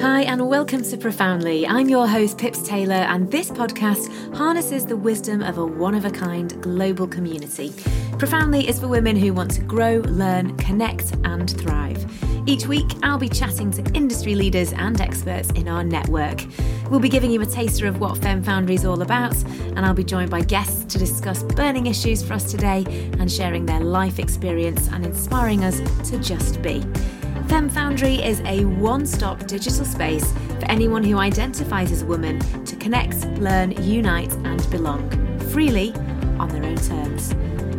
Hi, and welcome to Profoundly. I'm your host, Pips Taylor, and this podcast harnesses the wisdom of a one of a kind global community. Profoundly is for women who want to grow, learn, connect, and thrive. Each week, I'll be chatting to industry leaders and experts in our network. We'll be giving you a taster of what Fem Foundry is all about, and I'll be joined by guests to discuss burning issues for us today and sharing their life experience and inspiring us to just be. Fem Foundry is a one stop digital space for anyone who identifies as a woman to connect, learn, unite, and belong freely on their own terms.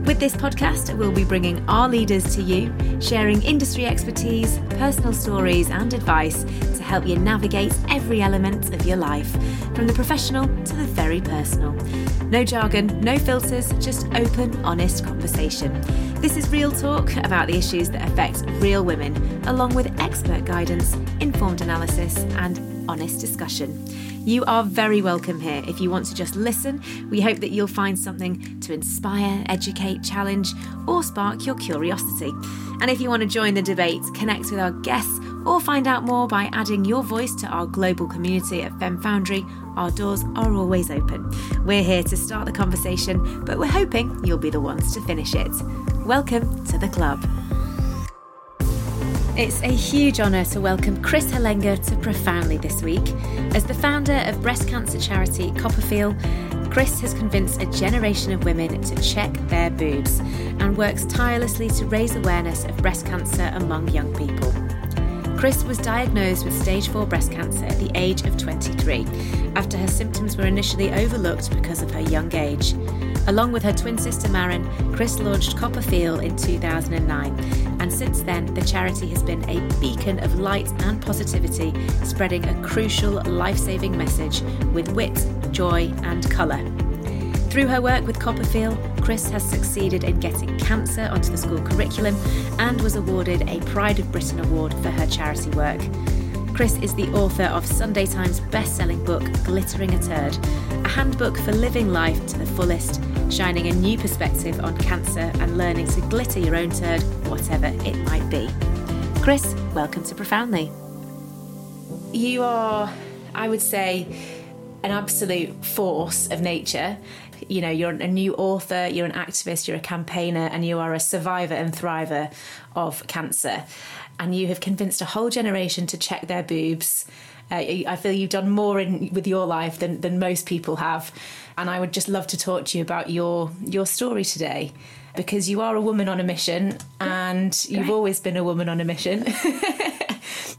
With this podcast, we'll be bringing our leaders to you, sharing industry expertise, personal stories, and advice help you navigate every element of your life, from the professional to the very personal. No jargon, no filters, just open, honest conversation. This is real talk about the issues that affect real women, along with expert guidance, informed analysis, and honest discussion. You are very welcome here. If you want to just listen, we hope that you'll find something to inspire, educate, challenge, or spark your curiosity. And if you want to join the debate, connect with our guests, or find out more by adding your voice to our global community at Fem Foundry, our doors are always open. We're here to start the conversation, but we're hoping you'll be the ones to finish it. Welcome to the club. It's a huge honour to welcome Kris Hallenga to Profoundly this week. As the founder of breast cancer charity CoppaFeel, Kris has convinced a generation of women to check their boobs and works tirelessly to raise awareness of breast cancer among young people. Kris was diagnosed with stage 4 breast cancer at the age of 23 after her symptoms were initially overlooked because of her young age. Along with her twin sister Maren, Kris launched CoppaFeel in 2009, and since then, the charity has been a beacon of light and positivity, spreading a crucial life saving message with wit, joy, and colour. Through her work with CoppaFeel, Kris has succeeded in getting cancer onto the school curriculum and was awarded a Pride of Britain Award for her charity work. Kris is the author of Sunday Times best-selling book Glittering a Turd, a handbook for living life to the fullest, shining a new perspective on cancer and learning to glitter your own turd, whatever it might be. Kris, welcome to Profoundly. You are, I would say, an absolute force of nature you know you're a new author you're an activist you're a campaigner and you are a survivor and thriver of cancer. And you have convinced a whole generation to check their boobs. Uh, I feel you've done more in with your life than, than most people have, and I would just love to talk to you about your your story today, because you are a woman on a mission, and you've always been a woman on a mission.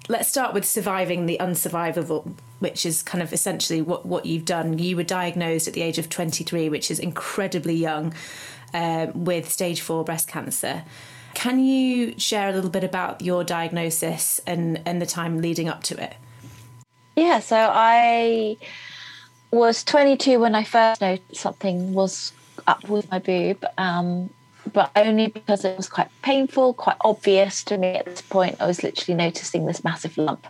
Let's start with surviving the unsurvivable, which is kind of essentially what, what you've done. You were diagnosed at the age of 23, which is incredibly young, uh, with stage four breast cancer. Can you share a little bit about your diagnosis and, and the time leading up to it? Yeah, so I was 22 when I first noticed something was up with my boob. Um, but only because it was quite painful, quite obvious to me at this point. I was literally noticing this massive lump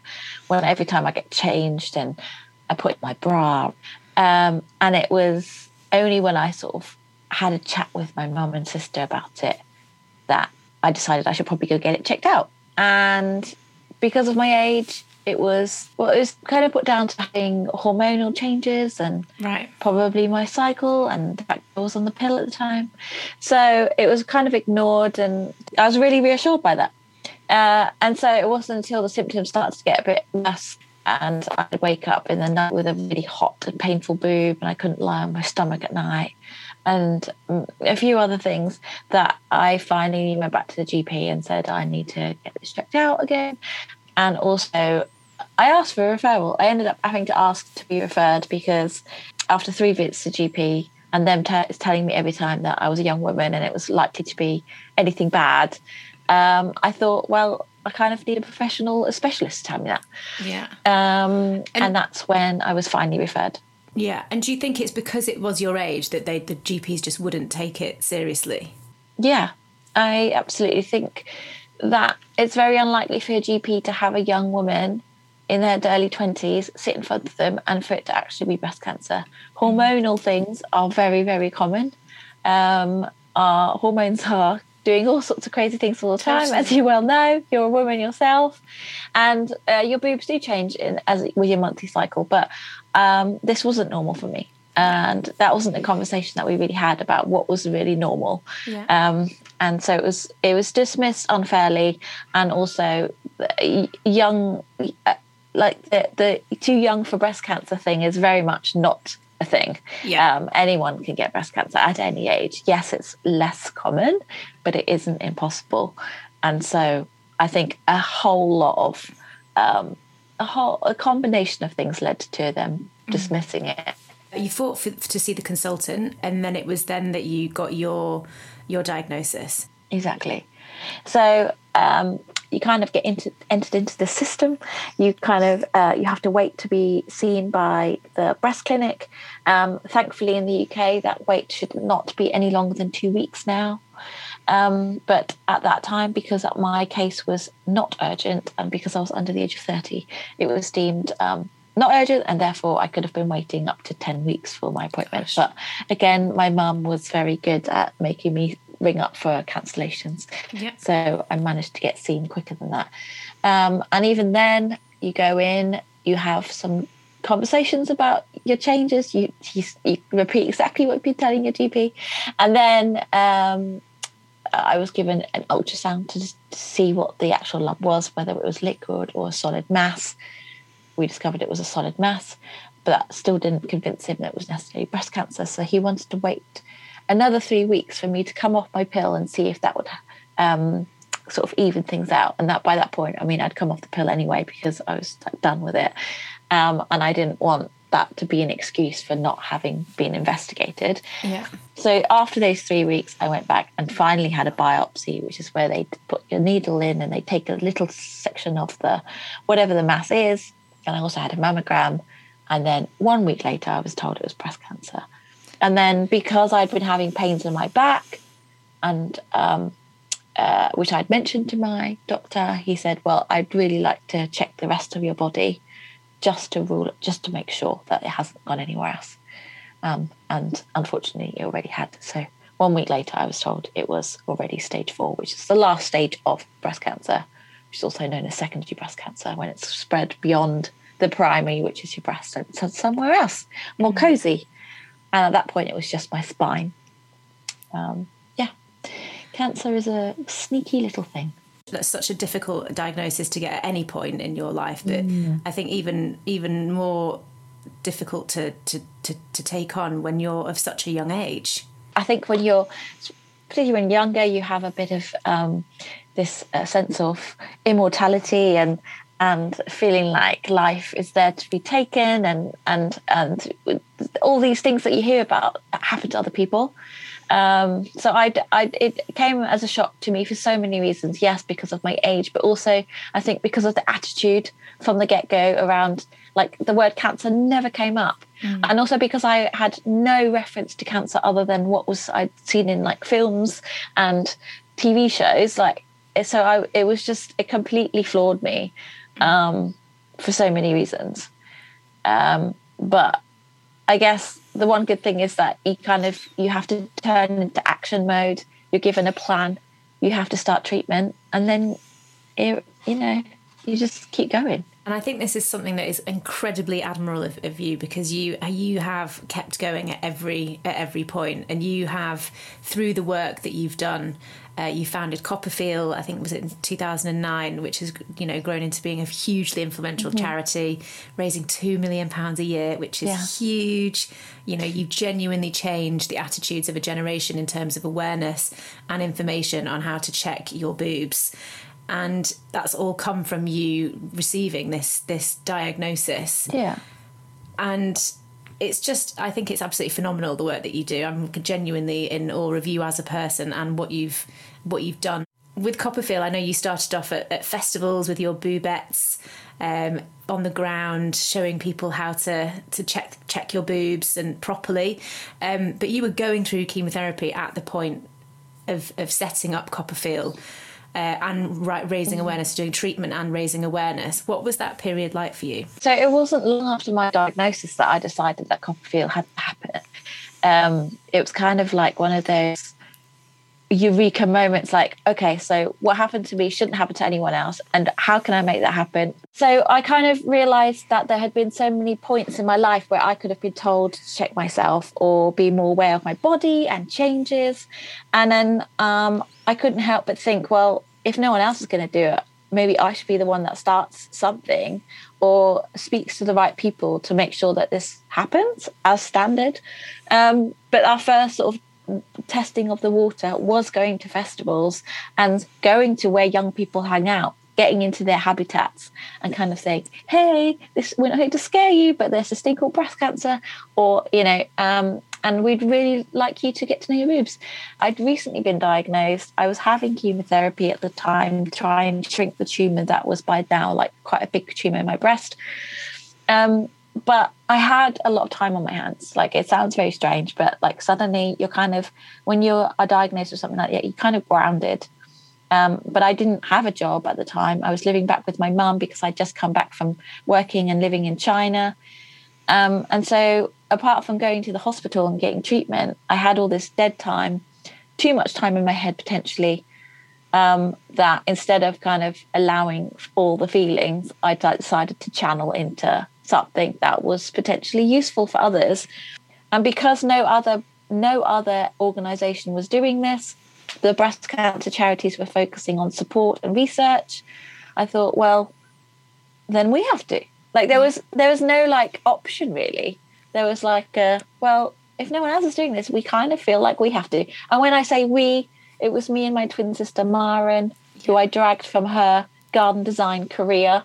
when every time I get changed and I put my bra. Um, and it was only when I sort of had a chat with my mum and sister about it that I decided I should probably go get it checked out. And because of my age, it was well it was kind of put down to having hormonal changes and right. probably my cycle and the fact I was on the pill at the time. So it was kind of ignored and I was really reassured by that. Uh, and so it wasn't until the symptoms started to get a bit worse and I'd wake up in the night with a really hot and painful boob and I couldn't lie on my stomach at night and a few other things that I finally went back to the GP and said I need to get this checked out again. And also, I asked for a referral. I ended up having to ask to be referred because after three visits to GP and them t- telling me every time that I was a young woman and it was likely to be anything bad, um, I thought, well, I kind of need a professional, a specialist to tell me that. Yeah. Um, and, and that's when I was finally referred. Yeah. And do you think it's because it was your age that they the GPs just wouldn't take it seriously? Yeah, I absolutely think that it's very unlikely for a GP to have a young woman in their early 20s sit in front of them and for it to actually be breast cancer. Hormonal things are very, very common. Um, our hormones are doing all sorts of crazy things all the time, as you well know. You're a woman yourself, and uh, your boobs do change in as with your monthly cycle. But um, this wasn't normal for me, and that wasn't a conversation that we really had about what was really normal. Yeah. Um, and so it was it was dismissed unfairly, and also young. Like the, the too young for breast cancer thing is very much not a thing. Yeah. Um, anyone can get breast cancer at any age. Yes, it's less common, but it isn't impossible. And so I think a whole lot of um, a whole a combination of things led to them mm. dismissing it. You fought for, to see the consultant, and then it was then that you got your your diagnosis. Exactly. So um, you kind of get into, entered into the system. You kind of uh, you have to wait to be seen by the breast clinic. Um, thankfully, in the UK, that wait should not be any longer than two weeks now. Um, but at that time, because my case was not urgent and because I was under the age of 30, it was deemed um, not urgent and therefore I could have been waiting up to 10 weeks for my appointment. Gosh. But again, my mum was very good at making me ring up for cancellations. Yeah. So I managed to get seen quicker than that. Um, and even then, you go in, you have some conversations about your changes. You, you, you repeat exactly what you've been telling your GP. And then um, I was given an ultrasound to, to see what the actual lump was, whether it was liquid or a solid mass. We discovered it was a solid mass, but that still didn't convince him that it was necessarily breast cancer. So he wanted to wait another three weeks for me to come off my pill and see if that would um, sort of even things out. And that by that point, I mean, I'd come off the pill anyway because I was done with it. Um, and I didn't want that to be an excuse for not having been investigated. Yeah. So after those three weeks, I went back and finally had a biopsy, which is where they put your needle in and they take a little section of the whatever the mass is. And I also had a mammogram. And then one week later, I was told it was breast cancer. And then because I'd been having pains in my back, and um, uh, which I'd mentioned to my doctor, he said, "Well, I'd really like to check the rest of your body, just to rule, just to make sure that it hasn't gone anywhere else." Um, and unfortunately, it already had. So one week later, I was told it was already stage four, which is the last stage of breast cancer, which is also known as secondary breast cancer, when it's spread beyond the primary, which is your breast, and somewhere else, more mm. cozy. And at that point, it was just my spine. Um, yeah, cancer is a sneaky little thing. That's such a difficult diagnosis to get at any point in your life, but mm. I think even even more difficult to, to, to, to take on when you're of such a young age. I think when you're, particularly when younger, you have a bit of um, this uh, sense of immortality and and feeling like life is there to be taken and and and all these things that you hear about happen to other people. Um, so I, I it came as a shock to me for so many reasons. Yes because of my age but also i think because of the attitude from the get-go around like the word cancer never came up. Mm. and also because i had no reference to cancer other than what was i'd seen in like films and tv shows like so i it was just it completely floored me um, for so many reasons. Um, but I guess the one good thing is that you kind of you have to turn into action mode. You're given a plan. You have to start treatment, and then it, you know you just keep going. And I think this is something that is incredibly admirable of, of, you because you you have kept going at every at every point, and you have through the work that you've done uh, you founded CoppaFeel. I think was it in 2009, which has you know grown into being a hugely influential mm-hmm. charity, raising two million pounds a year, which is yeah. huge. You know, you genuinely changed the attitudes of a generation in terms of awareness and information on how to check your boobs, and that's all come from you receiving this this diagnosis. Yeah, and it's just I think it's absolutely phenomenal the work that you do. I'm genuinely in awe of you as a person and what you've what you've done. With CoppaFeel I know you started off at, at festivals with your boobettes um, on the ground, showing people how to to check check your boobs and properly. Um, but you were going through chemotherapy at the point of of setting up CoppaFeel. Uh, and raising mm. awareness, doing treatment and raising awareness. What was that period like for you? So it wasn't long after my diagnosis that I decided that CoppaFeel had to happen. Um, it was kind of like one of those eureka moments like, okay, so what happened to me shouldn't happen to anyone else. And how can I make that happen? So I kind of realized that there had been so many points in my life where I could have been told to check myself or be more aware of my body and changes. And then um, I couldn't help but think, well, if no one else is going to do it, maybe I should be the one that starts something or speaks to the right people to make sure that this happens as standard. Um, but our first sort of testing of the water was going to festivals and going to where young people hang out getting into their habitats and kind of saying hey this we're not here to scare you but there's this thing called breast cancer or you know um, and we'd really like you to get to know your boobs. I'd recently been diagnosed. I was having chemotherapy at the time, trying to shrink the tumor that was by now like quite a big tumor in my breast. Um, but I had a lot of time on my hands. Like it sounds very strange, but like suddenly you're kind of when you are diagnosed with something like that, you're kind of grounded. Um, but I didn't have a job at the time. I was living back with my mum because I'd just come back from working and living in China. Um, and so, apart from going to the hospital and getting treatment, I had all this dead time, too much time in my head potentially. Um, that instead of kind of allowing all the feelings, I decided to channel into something that was potentially useful for others. And because no other no other organization was doing this, the breast cancer charities were focusing on support and research. I thought, well, then we have to. Like there was there was no like option really. There was like, uh, well, if no one else is doing this, we kind of feel like we have to. And when I say we, it was me and my twin sister Maren, who I dragged from her garden design career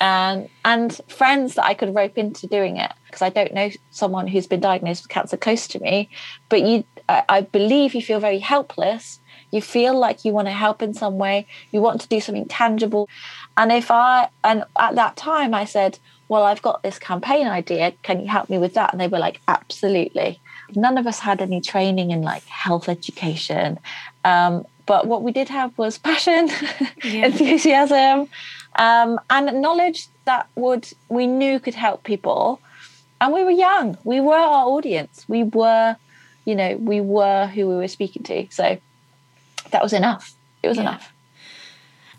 and and friends that I could rope into doing it because I don't know someone who's been diagnosed with cancer close to me, but you I, I believe you feel very helpless. You feel like you want to help in some way. You want to do something tangible. And if I and at that time I said, Well, I've got this campaign idea. Can you help me with that? And they were like, Absolutely. None of us had any training in like health education. Um, but what we did have was passion, yeah. enthusiasm, um, and knowledge that would we knew could help people. And we were young. We were our audience. We were, you know, we were who we were speaking to. So that was enough. It was yeah. enough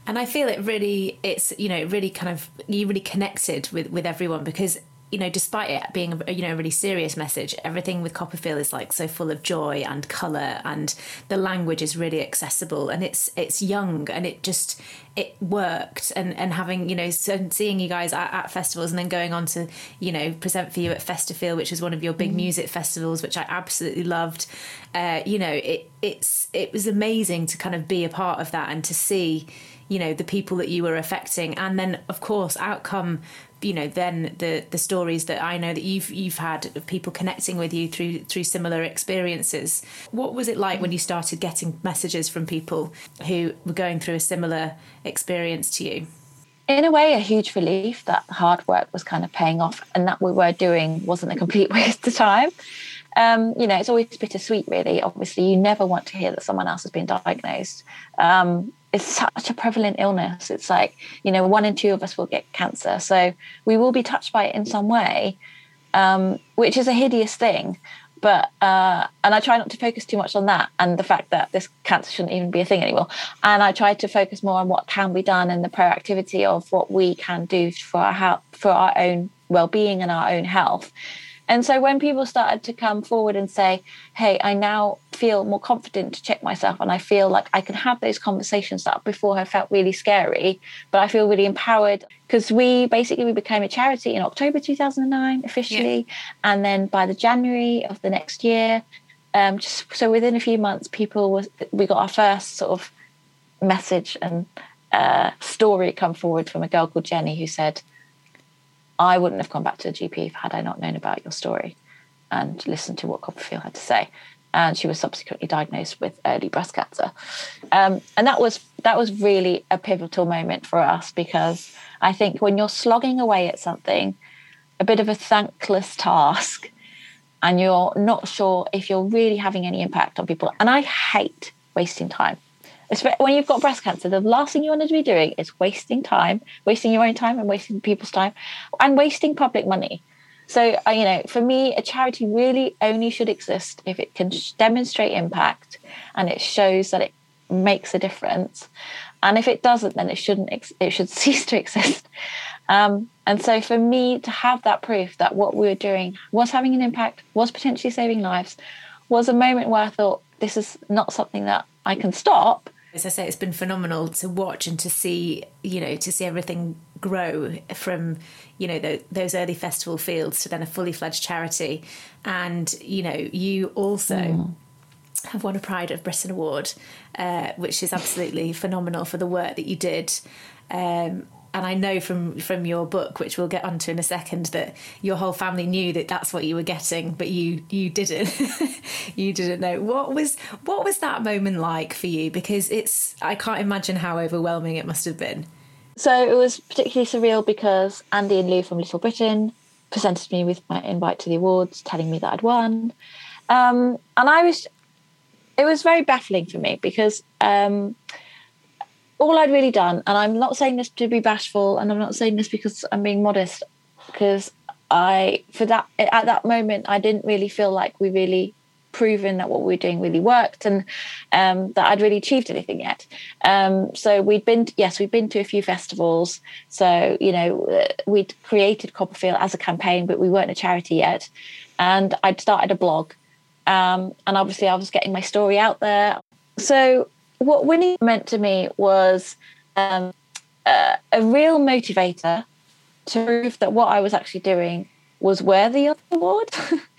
and I feel it really it's you know really kind of you really connected with with everyone because you know, despite it being a, you know a really serious message, everything with CoppaFeel is like so full of joy and color, and the language is really accessible, and it's it's young, and it just it worked, and and having you know so seeing you guys at, at festivals, and then going on to you know present for you at Festifeel, which is one of your big mm. music festivals, which I absolutely loved. Uh, you know, it it's it was amazing to kind of be a part of that and to see you know the people that you were affecting and then of course outcome you know then the the stories that I know that you've you've had of people connecting with you through through similar experiences. What was it like when you started getting messages from people who were going through a similar experience to you? In a way, a huge relief that hard work was kind of paying off, and that we were doing wasn't a complete waste of time. Um, you know, it's always bittersweet, really. Obviously, you never want to hear that someone else has been diagnosed. Um, it's such a prevalent illness. It's like, you know, one in two of us will get cancer. So we will be touched by it in some way, um, which is a hideous thing. But, uh, and I try not to focus too much on that and the fact that this cancer shouldn't even be a thing anymore. And I try to focus more on what can be done and the proactivity of what we can do for our, for our own well being and our own health. And so when people started to come forward and say, hey, I now feel more confident to check myself and I feel like I can have those conversations that before have felt really scary, but I feel really empowered because we basically we became a charity in October 2009 officially. Yeah. And then by the January of the next year, um, just so within a few months, people was we got our first sort of message and uh, story come forward from a girl called Jenny who said, I wouldn't have gone back to the GP had I not known about your story and listened to what CoppaFeel had to say. And she was subsequently diagnosed with early breast cancer. Um, and that was that was really a pivotal moment for us because I think when you're slogging away at something, a bit of a thankless task, and you're not sure if you're really having any impact on people. And I hate wasting time when you've got breast cancer, the last thing you want to be doing is wasting time, wasting your own time and wasting people's time and wasting public money. So, uh, you know, for me, a charity really only should exist if it can demonstrate impact and it shows that it makes a difference. And if it doesn't, then it shouldn't. Ex- it should cease to exist. Um, and so, for me to have that proof that what we were doing was having an impact, was potentially saving lives, was a moment where I thought this is not something that I can stop. As I say, it's been phenomenal to watch and to see, you know, to see everything grow from you know the, those early festival fields to then a fully fledged charity and you know you also mm. have won a pride of britain award uh, which is absolutely phenomenal for the work that you did um, and I know from from your book, which we'll get onto in a second, that your whole family knew that that's what you were getting, but you you didn't. you didn't know what was what was that moment like for you? Because it's I can't imagine how overwhelming it must have been. So it was particularly surreal because Andy and Lou from Little Britain presented me with my invite to the awards, telling me that I'd won. Um, and I was, it was very baffling for me because um, all I'd really done, and I'm not saying this to be bashful, and I'm not saying this because I'm being modest, because I, for that, at that moment, I didn't really feel like we really proven that what we were doing really worked and um, that I'd really achieved anything yet. Um, so we'd been, yes, we'd been to a few festivals. So, you know, uh, we'd created CoppaFeel as a campaign, but we weren't a charity yet. And I'd started a blog. Um, and obviously, I was getting my story out there. So, what winning meant to me was um, uh, a real motivator to prove that what I was actually doing was worthy of the award.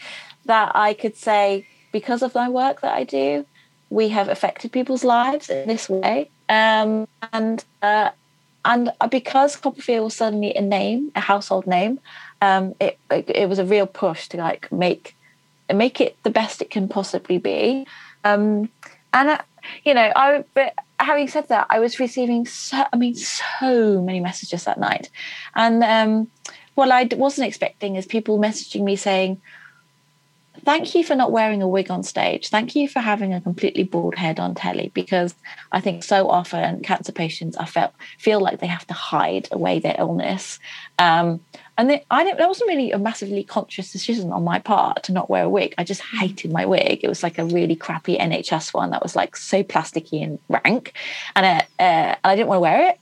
that I could say, because of my work that I do, we have affected people's lives in this way. Um, and uh, and because CoppaFeel was suddenly a name, a household name, um, it, it, it was a real push to like make make it the best it can possibly be. Um, and you know, I but having said that, I was receiving so I mean so many messages that night, and um, what I wasn't expecting is people messaging me saying, thank you for not wearing a wig on stage. Thank you for having a completely bald head on telly because I think so often cancer patients I felt feel like they have to hide away their illness. Um, and they, I didn't, that wasn't really a massively conscious decision on my part to not wear a wig. I just hated my wig. It was like a really crappy NHS one that was like so plasticky and rank, and, uh, uh, and I didn't want to wear it.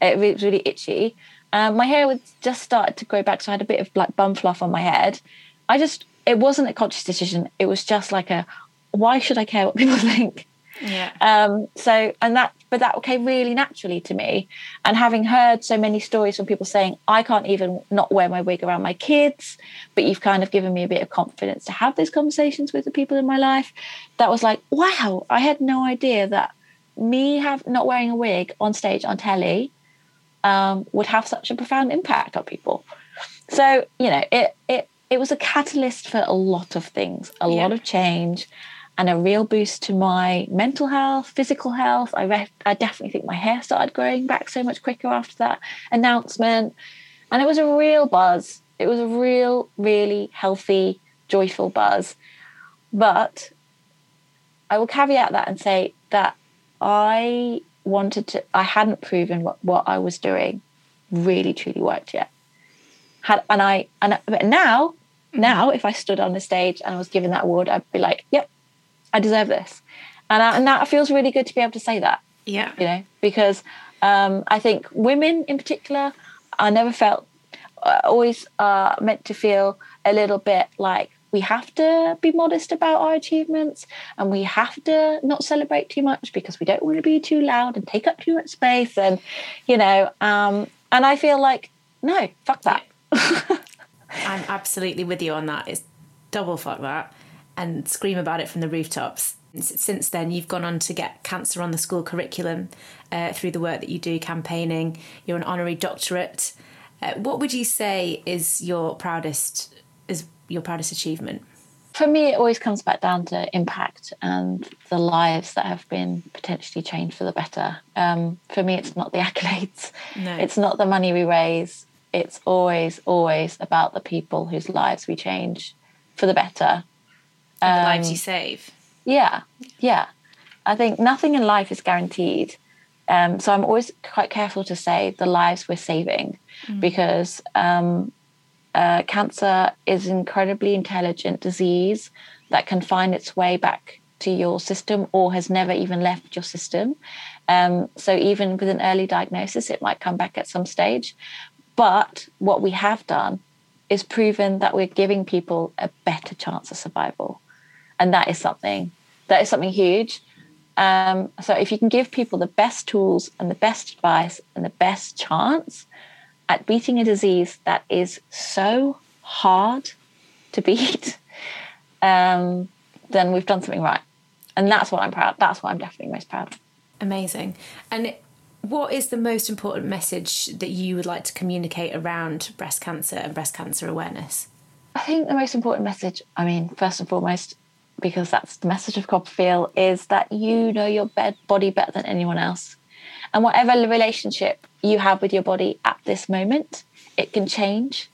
It was really itchy. Um, my hair was just started to grow back, so I had a bit of like bum fluff on my head. I just it wasn't a conscious decision. It was just like a, why should I care what people think? Yeah. Um, so, and that, but that came really naturally to me. And having heard so many stories from people saying, I can't even not wear my wig around my kids, but you've kind of given me a bit of confidence to have those conversations with the people in my life. That was like, wow, I had no idea that me have not wearing a wig on stage on telly um, would have such a profound impact on people. So, you know, it, it, it was a catalyst for a lot of things, a yeah. lot of change, and a real boost to my mental health, physical health. I re- I definitely think my hair started growing back so much quicker after that announcement, and it was a real buzz. It was a real, really healthy, joyful buzz. But I will caveat that and say that I wanted to. I hadn't proven what what I was doing really truly worked yet had and I and but now mm-hmm. now if I stood on the stage and I was given that award, I'd be like, yep, I deserve this, and I, and that feels really good to be able to say that. Yeah, you know, because um, I think women in particular, I never felt uh, always uh, meant to feel a little bit like we have to be modest about our achievements and we have to not celebrate too much because we don't want to be too loud and take up too much space and you know um, and i feel like no fuck that I'm absolutely with you on that. It's double fuck that and scream about it from the rooftops. Since then, you've gone on to get cancer on the school curriculum uh, through the work that you do campaigning. You're an honorary doctorate. Uh, what would you say is your proudest is your proudest achievement? For me, it always comes back down to impact and the lives that have been potentially changed for the better. Um, for me, it's not the accolades. No. It's not the money we raise it's always, always about the people whose lives we change for the better. Um, the lives you um, save. Yeah, yeah. I think nothing in life is guaranteed. Um, so I'm always quite careful to say the lives we're saving mm. because um, uh, cancer is an incredibly intelligent disease that can find its way back to your system or has never even left your system. Um, so even with an early diagnosis, it might come back at some stage. But what we have done is proven that we're giving people a better chance of survival, and that is something that is something huge. Um, so if you can give people the best tools and the best advice and the best chance at beating a disease that is so hard to beat, um, then we've done something right. And that's what I'm proud. That's what I'm definitely most proud of. Amazing. And what is the most important message that you would like to communicate around breast cancer and breast cancer awareness? I think the most important message, I mean, first and foremost, because that's the message of CoppaFeel, is that you know your body better than anyone else. And whatever relationship you have with your body at this moment, it can change,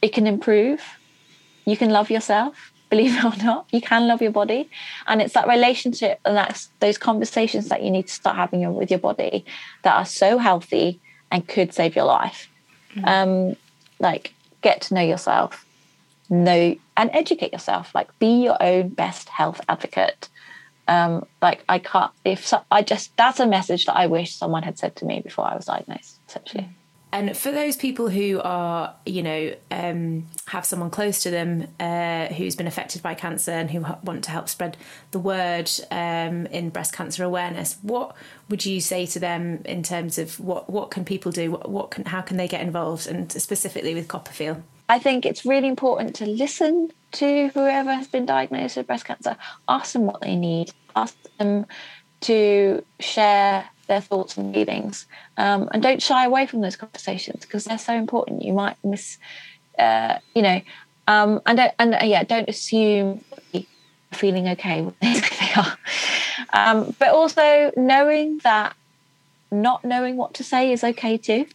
it can improve, you can love yourself, believe it or not you can love your body. And it's that relationship and that's those conversations that you need to start having with your body that are so healthy and could save your life. Mm-hmm. um like get to know yourself know and educate yourself. Like be your own best health advocate. Um like i can't if so, i just that's a message that i wish someone had said to me before i was diagnosed essentially. Mm-hmm. And for those people who are, you know, um, have someone close to them uh, who's been affected by cancer and who want to help spread the word um, in breast cancer awareness, what would you say to them in terms of what what can people do? What, what can how can they get involved? And specifically with CoppaFeel, I think it's really important to listen to whoever has been diagnosed with breast cancer. Ask them what they need. Ask them to share their thoughts and feelings. Um, and don't shy away from those conversations because they're so important. You might miss, uh, you know, um, and and uh, yeah, don't assume feeling okay with they are. Um, but also knowing that not knowing what to say is okay too.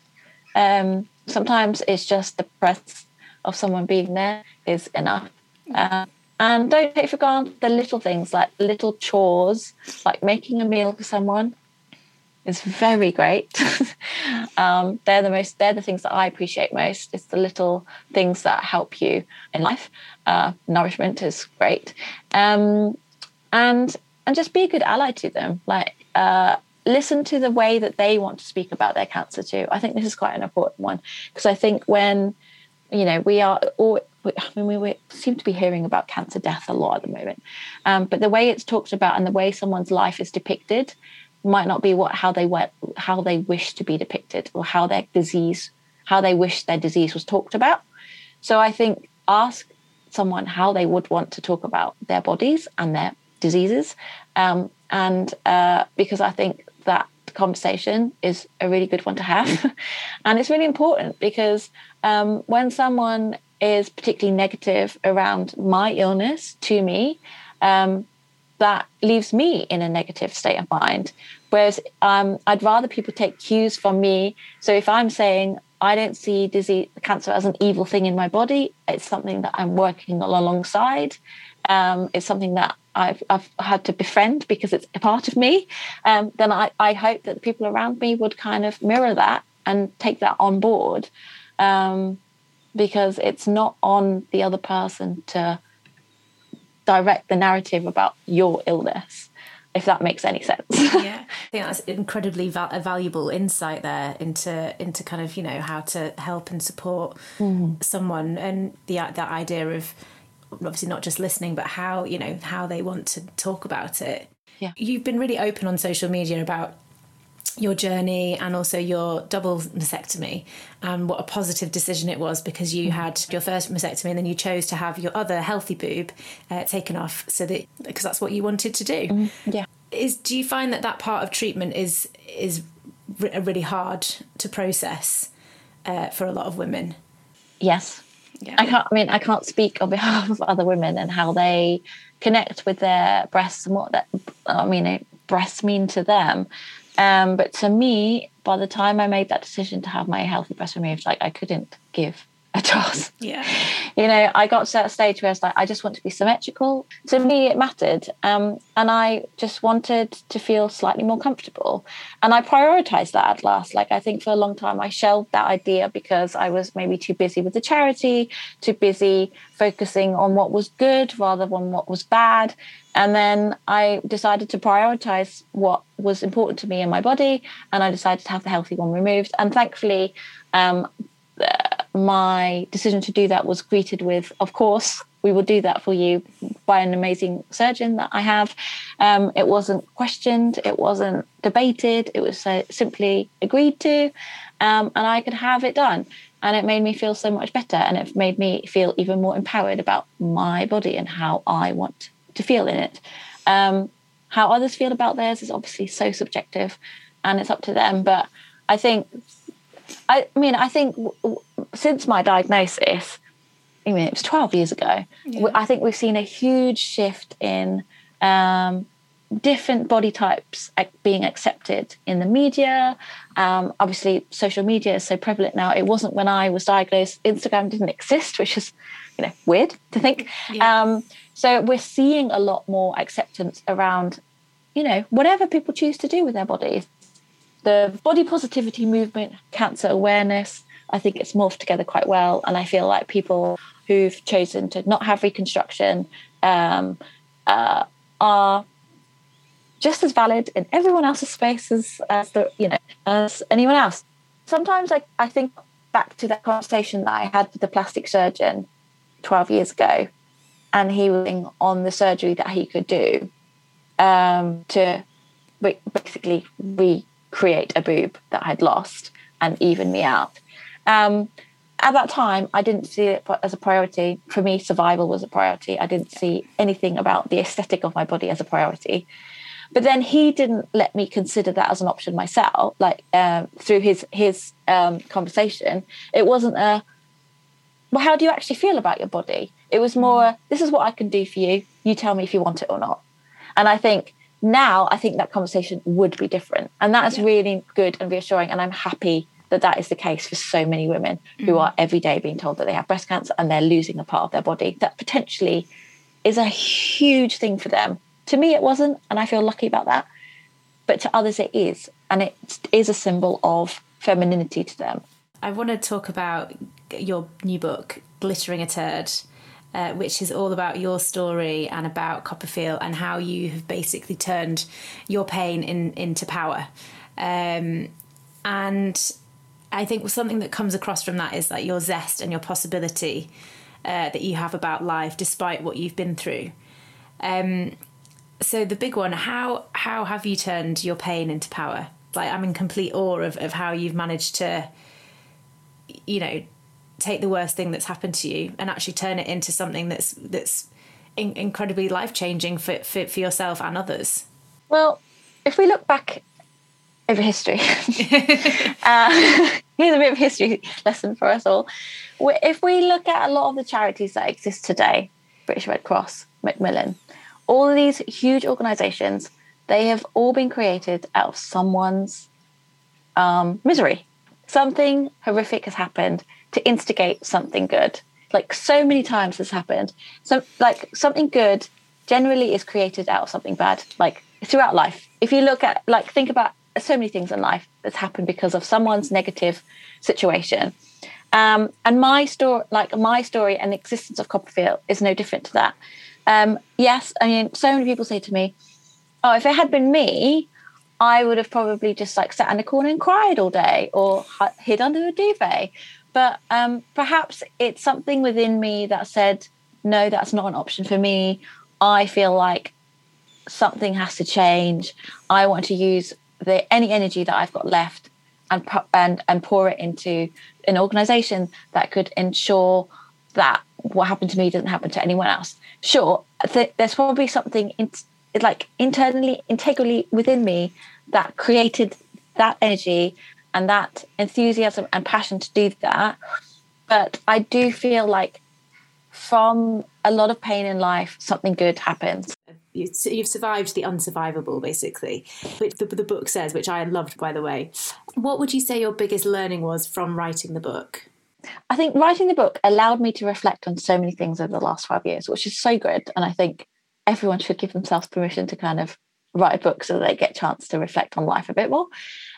Um, sometimes it's just the presence of someone being there is enough. Uh, and don't take for granted the little things like little chores, like making a meal for someone, is very great. um, they're the most. They're the things that I appreciate most. It's the little things that help you in life. Uh, nourishment is great, um, and and just be a good ally to them. Like uh, listen to the way that they want to speak about their cancer too. I think this is quite an important one because I think when you know we are all I mean, we, we, seem to be hearing about cancer death a lot at the moment, um, but the way it's talked about and the way someone's life is depicted might not be what how they how they wish to be depicted or how their disease how they wish their disease was talked about. So i think ask someone how they would want to talk about their bodies and their diseases. Um, and uh, because i think that conversation is a really good one to have. And it's really important because um, when someone is particularly negative around my illness to me um, that leaves me in a negative state of mind. Whereas um, I'd rather people take cues from me. So if I'm saying I don't see disease, cancer as an evil thing in my body, it's something that I'm working alongside. Um, it's something that I've, I've, had to befriend because it's a part of me. Um, then I, I, hope that the people around me would kind of mirror that and take that on board um, because it's not on the other person to direct the narrative about your illness if that makes any sense. yeah, I think that's incredibly val- a valuable insight there into into kind of you know how to help and support mm. someone and the that idea of obviously not just listening but how you know how they want to talk about it. Yeah, you've been really open on social media about your journey and also your double mastectomy and what a positive decision it was because you mm-hmm. had your first mastectomy and then you chose to have your other healthy boob uh, taken off so that because that's what you wanted to do. Mm, yeah. Is do you find that that part of treatment is is really hard to process uh, for a lot of women? Yes. Yeah. I can't I mean I can't speak on behalf of other women and how they connect with their breasts and what that I mean breasts mean to them um, but to me, by the time I made that decision to have my healthy breast removed, like I couldn't give a toss. Yeah. You know, I got to that stage where I was like, I just want to be symmetrical. To me, it mattered. Um, and I just wanted to feel slightly more comfortable. And I prioritized that at last. Like, I think for a long time, I shelved that idea because I was maybe too busy with the charity, too busy focusing on what was good rather than what was bad. And then I decided to prioritize what was important to me in my body. And I decided to have the healthy one removed. And thankfully, um, my decision to do that was greeted with, of course, we will do that for you by an amazing surgeon that I have. Um, it wasn't questioned, it wasn't debated, it was uh, simply agreed to, um, and I could have it done. And it made me feel so much better, and it made me feel even more empowered about my body and how I want to feel in it. Um, how others feel about theirs is obviously so subjective, and it's up to them. But I think I mean, I think w- w- since my diagnosis, I mean, it was 12 years ago, yeah. I think we've seen a huge shift in um, different body types being accepted in the media. Um, obviously, social media is so prevalent now. It wasn't when I was diagnosed, Instagram didn't exist, which is you know weird to think. Yeah. Um, so we're seeing a lot more acceptance around, you know, whatever people choose to do with their bodies the body positivity movement, cancer awareness, I think it's morphed together quite well. And I feel like people who've chosen to not have reconstruction um, uh, are just as valid in everyone else's space as, as the you know as anyone else. Sometimes I, I think back to that conversation that I had with the plastic surgeon 12 years ago, and he was on the surgery that he could do um, to basically re create a boob that I'd lost and even me out. Um, at that time, I didn't see it as a priority. For me, survival was a priority. I didn't see anything about the aesthetic of my body as a priority. But then he didn't let me consider that as an option myself. Like um, through his his um, conversation, it wasn't a well, how do you actually feel about your body? It was more, this is what I can do for you. You tell me if you want it or not. And I think now I think that conversation would be different. And that is yeah. really good and reassuring. And I'm happy that that is the case for so many women mm. who are every day being told that they have breast cancer and they're losing a part of their body that potentially is a huge thing for them. To me, it wasn't, and I feel lucky about that. But to others, it is. And it is a symbol of femininity to them. I want to talk about your new book, Glittering a Turd uh, which is all about your story and about CoppaFeel and how you have basically turned your pain in, into power. Um, and I think something that comes across from that is that your zest and your possibility uh, that you have about life, despite what you've been through. Um, so the big one, how how have you turned your pain into power? Like I'm in complete awe of, of how you've managed to, you know, take the worst thing that's happened to you and actually turn it into something that's that's in- incredibly life changing for, for for yourself and others. Well, if we look back over history, uh, here's a bit of history lesson for us all. If we look at a lot of the charities that exist today, British Red Cross, Macmillan, all of these huge organisations, they have all been created out of someone's um, misery. Something horrific has happened to instigate something good. Like so many times this happened. So like something good generally is created out of something bad. Like throughout life. If you look at like think about so many things in life that's happened because of someone's negative situation. Um, and my story, like my story and the existence of CoppaFeel is no different to that. Um, yes, I mean, so many people say to me, "Oh, if it had been me, I would have probably just like sat in a corner and cried all day, or hid under a duvet, but um, perhaps it's something within me that said, no, that's not an option for me. I feel like something has to change. I want to use the any energy that I've got left and and and pour it into an organization that could ensure that what happened to me doesn't happen to anyone else. Sure, th- there's probably something in, like internally, integrally within me that created that energy and that enthusiasm and passion to do that. But I do feel like from a lot of pain in life, something good happens. You've survived the unsurvivable, basically, which the, the book says, which I loved, by the way. What would you say your biggest learning was from writing the book? I think writing the book allowed me to reflect on so many things over the last five years, which is so good. And I think everyone should give themselves permission to kind of write a book so they get a chance to reflect on life a bit more.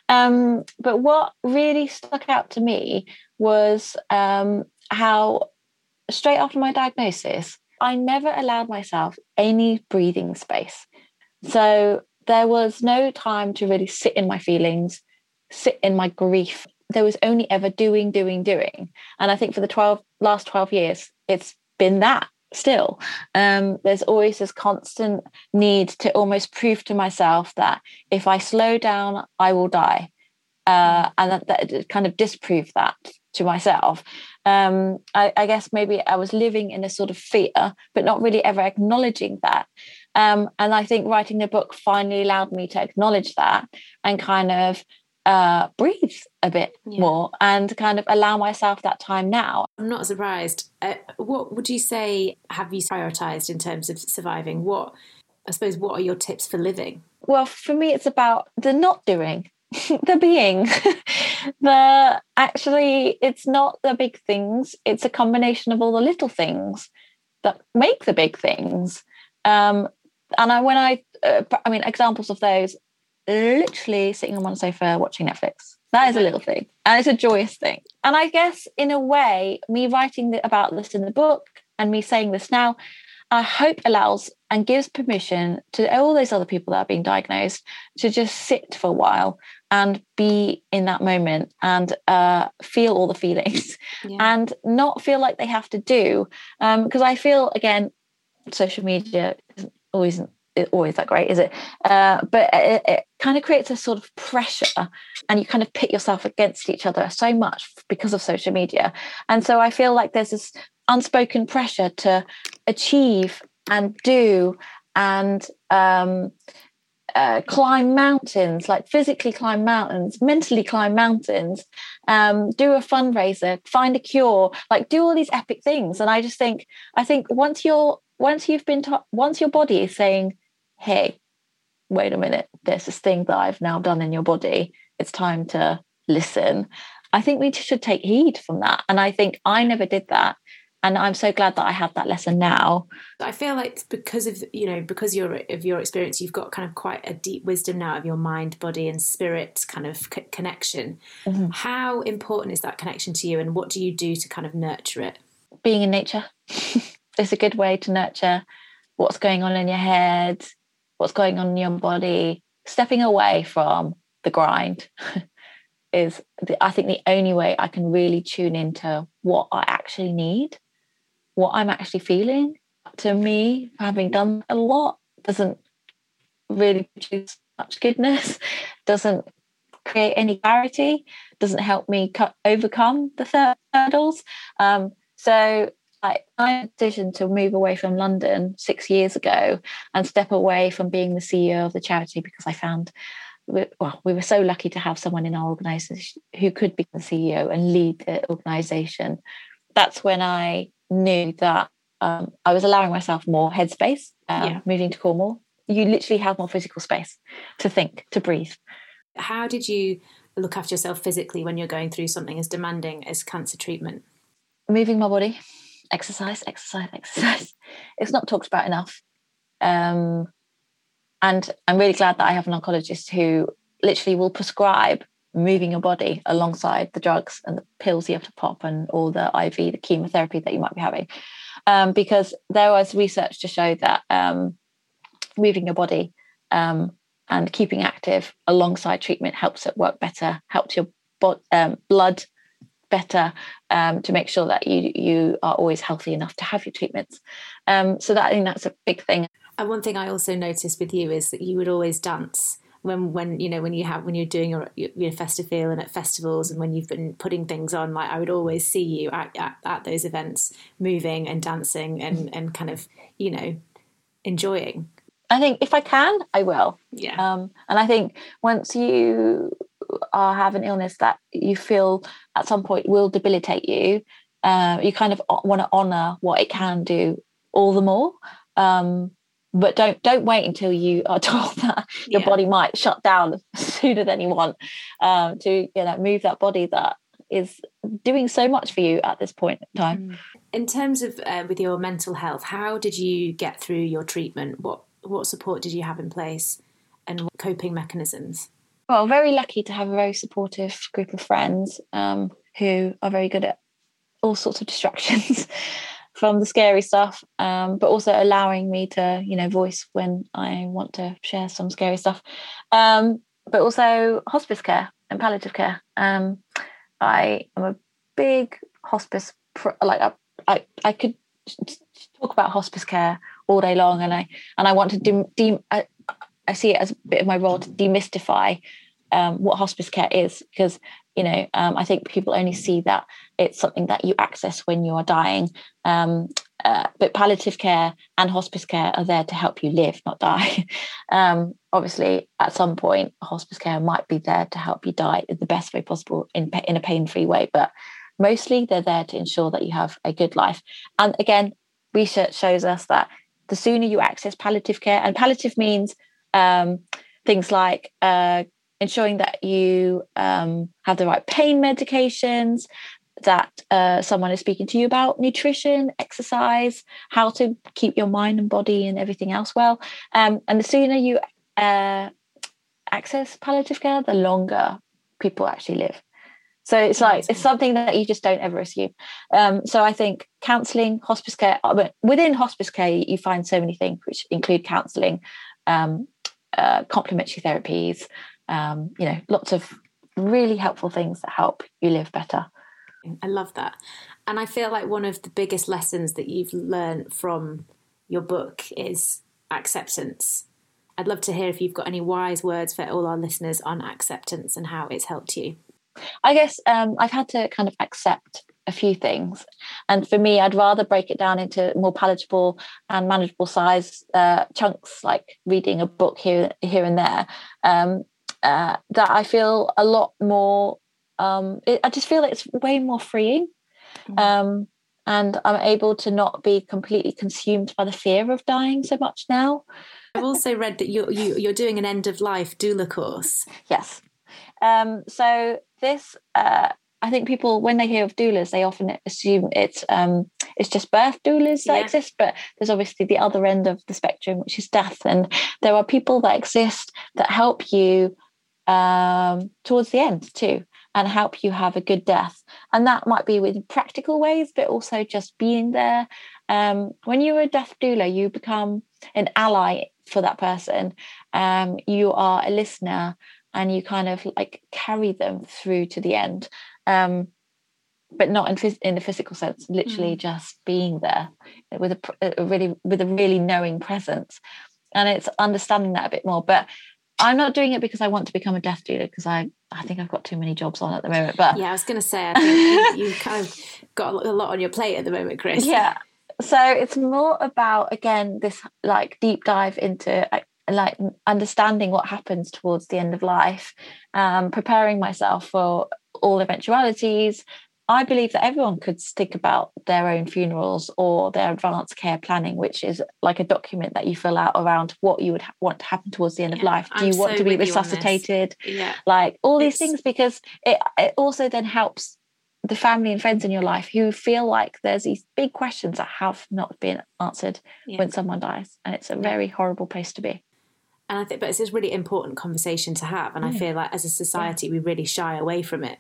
Um, but what really stuck out to me was um, how straight after my diagnosis, I never allowed myself any breathing space. So there was no time to really sit in my feelings, sit in my grief. There was only ever doing, doing, doing. And I think for the 12 last 12 years, it's been that still. Um, there's always this constant need to almost prove to myself that if I slow down, I will die. Uh, and that, that kind of disprove that to myself. Um, I, I, guess maybe I was living in a sort of fear, but not really ever acknowledging that. Um, and I think writing the book finally allowed me to acknowledge that and kind of uh, breathe a bit yeah. more and kind of allow myself that time now. I'm not surprised. Uh, what would you say have you prioritized in terms of surviving? What, I suppose, what are your tips for living? Well, for me, it's about the not doing, the being. the actually, it's not the big things, it's a combination of all the little things that make the big things. Um, and I, when I, uh, I mean, examples of those literally sitting on one sofa watching Netflix. That is a little thing, and it's a joyous thing. And I guess, in a way, me writing about this in the book and me saying this now, I hope allows and gives permission to all those other people that are being diagnosed to just sit for a while and be in that moment and uh, feel all the feelings yeah. and not feel like they have to do. Because um, I feel, again, social media isn't always always that great, is it? Uh, but it, it, kind of creates a sort of pressure, and you kind of pit yourself against each other so much because of social media. And so I feel like there's this unspoken pressure to achieve and do and um, uh, climb mountains, like physically climb mountains, mentally climb mountains, um, do a fundraiser, find a cure, like do all these epic things. And I just think, I think once you're once you've been taught, once your body is saying hey, wait a minute, there's this thing that I've now done in your body. It's time to listen. I think we should take heed from that. And I think I never did that. And I'm so glad that I have that lesson now. I feel like because of you know because you're, of your experience, you've got kind of quite a deep wisdom now of your mind, body, and spirit kind of c- connection. Mm-hmm. How important is that connection to you, and what do you do to kind of nurture it? Being in nature is a good way to nurture what's going on in your head, what's going on in your body, stepping away from the grind is the, I think the only way I can really tune into what I actually need, what I'm actually feeling. To me, having done a lot doesn't really produce much goodness, doesn't create any clarity, doesn't help me cut, overcome the hurdles. Um, so I, my decision to move away from London six years ago and step away from being the CEO of the charity because I found, well, we were so lucky to have someone in our organisation who could be the CEO and lead the organisation. That's when I knew that um, I was allowing myself more headspace. Um, yeah. Moving to Cornwall, you literally have more physical space to think, to breathe. How did you look after yourself physically when you're going through something as demanding as cancer treatment? Moving my body exercise, exercise, exercise. It's not talked about enough. Um, and I'm really glad that I have an oncologist who literally will prescribe moving your body alongside the drugs and the pills you have to pop and all the IV, the chemotherapy that you might be having. Um, because there was research to show that um, moving your body um, and keeping active alongside treatment helps it work better, helps your bo- um, blood better um, to make sure that you you are always healthy enough to have your treatments. Um, so that I think that's a big thing. And one thing I also noticed with you is that you would always dance when when you know when you have when you're doing your your festival and at festivals and when you've been putting things on like I would always see you at, at, at those events moving and dancing and and kind of you know enjoying I think if I can, I will. Yeah. Um, and I think once you are have an illness that you feel at some point will debilitate you, uh, you kind of want to honor what it can do all the more. Um, but don't don't wait until you are told that your yeah. body might shut down sooner than you want um, to you know move that body that is doing so much for you at this point in time. Mm. In terms of uh, with your mental health, how did you get through your treatment? What what support did you have in place, and what coping mechanisms? Well, very lucky to have a very supportive group of friends um, who are very good at all sorts of distractions. from the scary stuff, um, but also allowing me to, you know, voice when I want to share some scary stuff. Um, but also hospice care and palliative care. Um, I am a big hospice, pro- like I, I, I could talk about hospice care all day long, and I and I want to de, de I, see it as a bit of my role to demystify um, what hospice care is because you know um, i think people only see that it's something that you access when you are dying. Um, uh, but palliative care and hospice care are there to help you live not die. Um, obviously at some point hospice care might be there to help you die in the best way possible in, in a pain-free way but mostly they're there to ensure that you have a good life. And again research shows us that the sooner you access palliative care and palliative means um, things like uh, ensuring that you um, have the right pain medications, that uh, someone is speaking to you about nutrition, exercise, how to keep your mind and body and everything else well. Um, and the sooner you uh, access palliative care, the longer people actually live. So it's like it's something that you just don't ever assume. Um, so I think counselling, hospice care. Uh, within hospice care, you find so many things which include counselling, um, uh, complementary therapies, um, you know, lots of really helpful things that help you live better. I love that. And I feel like one of the biggest lessons that you've learned from your book is acceptance. I'd love to hear if you've got any wise words for all our listeners on acceptance and how it's helped you. I guess um, I've had to kind of accept a few things. And for me, I'd rather break it down into more palatable and manageable size uh, chunks, like reading a book here, here and there, um, uh, that I feel a lot more. Um, it, I just feel it's way more freeing, mm. um, and I'm able to not be completely consumed by the fear of dying so much now. I've also read that you're you, are you are doing an end of life doula course. Yes. Um, so this uh, I think people, when they hear of doulas, they often assume it's um, it's just birth doulas that yeah. exist, but there's obviously the other end of the spectrum, which is death, and there are people that exist that help you um, towards the end too and help you have a good death. And that might be with practical ways, but also just being there. Um, when you're a death doula, you become an ally for that person. Um, you are a listener and you kind of like carry them through to the end. Um, but not in, phys- in the physical sense, literally mm. just being there with a, a really with a really knowing presence and it's understanding that a bit more but I'm not doing it because I want to become a death doula because I I think I've got too many jobs on at the moment. But yeah, I was going to say I think you, have kind of got a lot on your plate at the moment, Kris. Yeah. So it's more about again this like deep dive into like understanding what happens towards the end of life, um, preparing myself for all eventualities, I believe that everyone could think about their own funerals or their advanced care planning, which is like a document that you fill out around what you would ha- want to happen towards the end yeah, of life. Do I'm you want so to be resuscitated? Yeah. Like all these it's... things, because it, it also then helps the family and friends in your life who feel like there's these big questions that have not been answered yeah. when someone dies. And it's a very horrible place to be. And I think, but it's this really important conversation to have. And I feel like as a society, we really shy away from it.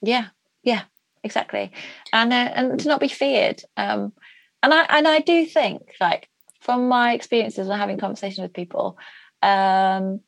Yeah. Yeah exactly and uh, and to not be feared um and i and i do think like from my experiences and having conversations with people um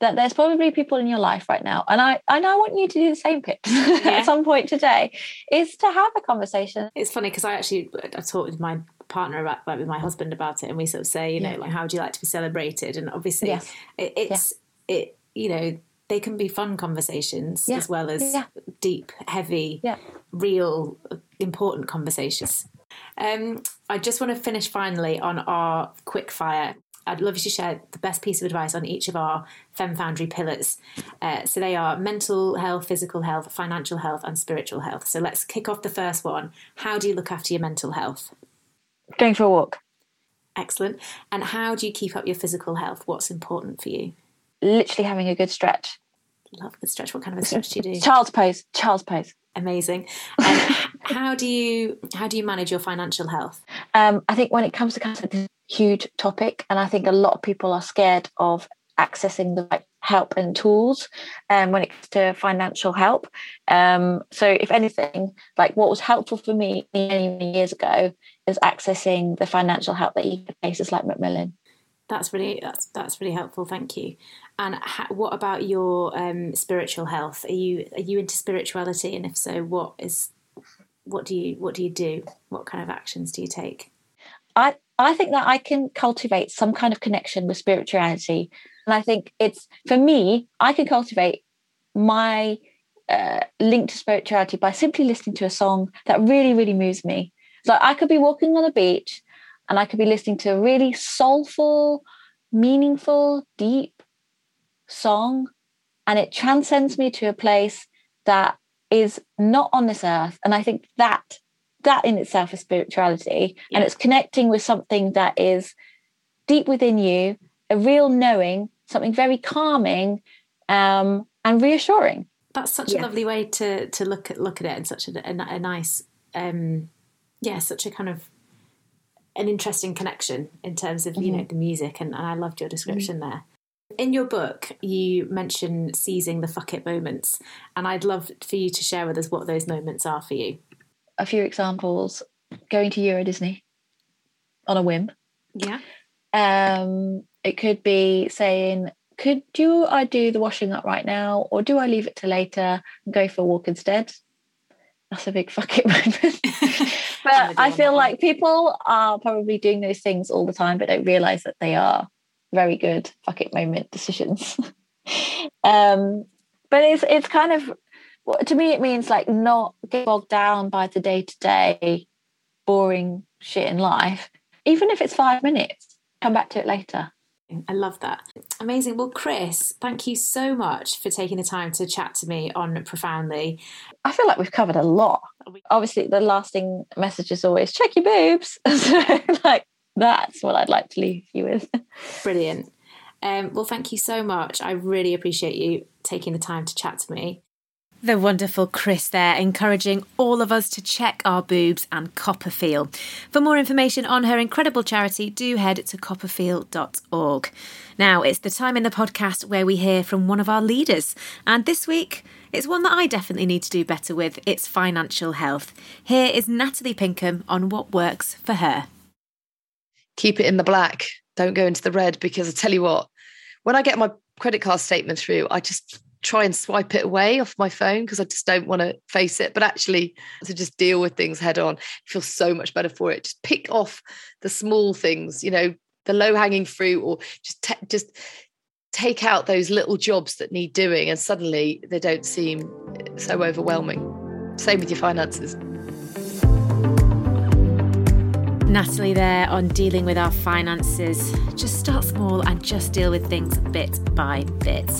that there's probably people in your life right now and i and i want you to do the same pitch yeah. at some point today is to have a conversation it's funny because i actually i talked with my partner about like with my husband about it and we sort of say you know yeah. like how would you like to be celebrated and obviously yes. it, it's yeah. it you know they can be fun conversations yeah. as well as yeah. deep, heavy, yeah. real, important conversations. Um, I just want to finish finally on our quick fire. I'd love you to share the best piece of advice on each of our Fem Foundry pillars. Uh, so they are mental health, physical health, financial health, and spiritual health. So let's kick off the first one. How do you look after your mental health? Going for a walk. Excellent. And how do you keep up your physical health? What's important for you? Literally having a good stretch love the stretch. What kind of a stretch do you do? Child's pose. Child's pose. Amazing. And how do you how do you manage your financial health? Um, I think when it comes to kind of a huge topic, and I think a lot of people are scared of accessing the right help and tools um, when it comes to financial help. Um, so, if anything, like what was helpful for me many, many years ago is accessing the financial help that you get places like Macmillan. That's really that's that's really helpful. Thank you. And ha- what about your um, spiritual health? Are you are you into spirituality? And if so, what is what do you what do you do? What kind of actions do you take? I I think that I can cultivate some kind of connection with spirituality, and I think it's for me. I can cultivate my uh, link to spirituality by simply listening to a song that really really moves me. So I could be walking on a beach, and I could be listening to a really soulful, meaningful, deep song and it transcends me to a place that is not on this earth and i think that that in itself is spirituality yeah. and it's connecting with something that is deep within you a real knowing something very calming um, and reassuring that's such yeah. a lovely way to to look at look at it and such a, a, a nice um, yeah such a kind of an interesting connection in terms of mm-hmm. you know the music and, and i loved your description mm-hmm. there in your book, you mention seizing the fuck it moments, and I'd love for you to share with us what those moments are for you. A few examples going to Euro Disney on a whim. Yeah. Um, it could be saying, could do I do the washing up right now, or do I leave it to later and go for a walk instead? That's a big fuck it moment. but I feel like people are probably doing those things all the time, but don't realize that they are very good fuck it moment decisions. um, but it's it's kind of to me it means like not get bogged down by the day to day boring shit in life. Even if it's five minutes, come back to it later. I love that. Amazing. Well, Kris, thank you so much for taking the time to chat to me on Profoundly. I feel like we've covered a lot. Obviously, the lasting message is always check your boobs. so, like, that's what I'd like to leave you with. Brilliant. Um, well, thank you so much. I really appreciate you taking the time to chat to me. The wonderful Kris there, encouraging all of us to check our boobs and CoppaFeel. For more information on her incredible charity, do head to coppafeel.org. Now, it's the time in the podcast where we hear from one of our leaders. And this week, it's one that I definitely need to do better with it's financial health. Here is Natalie Pinkham on what works for her keep it in the black. Don't go into the red because I tell you what, when I get my credit card statement through, I just try and swipe it away off my phone because I just don't want to face it. But actually, to just deal with things head on, feel so much better for it. Just pick off the small things, you know, the low hanging fruit, or just just take out those little jobs that need doing, and suddenly they don't seem eh, so overwhelming. Same with your finances. Natalie there on dealing with our finances. Just start small and just deal with things bit by bit.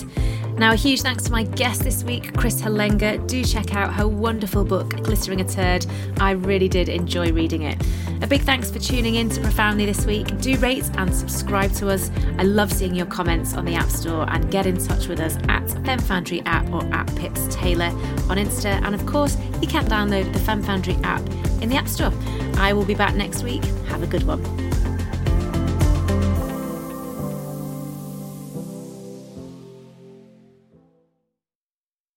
Now, a huge thanks to my guest this week, Kris Hallenga. Do check out her wonderful book, Glittering a Turd. I really did enjoy reading it. A big thanks for tuning in to Profoundly this week. Do rate and subscribe to us. I love seeing your comments on the App Store and get in touch with us at Fem Foundry app or at Pips Taylor on Insta. And of course, you can download the Fem Foundry app in the App Store. I will be back next week. Have a good one.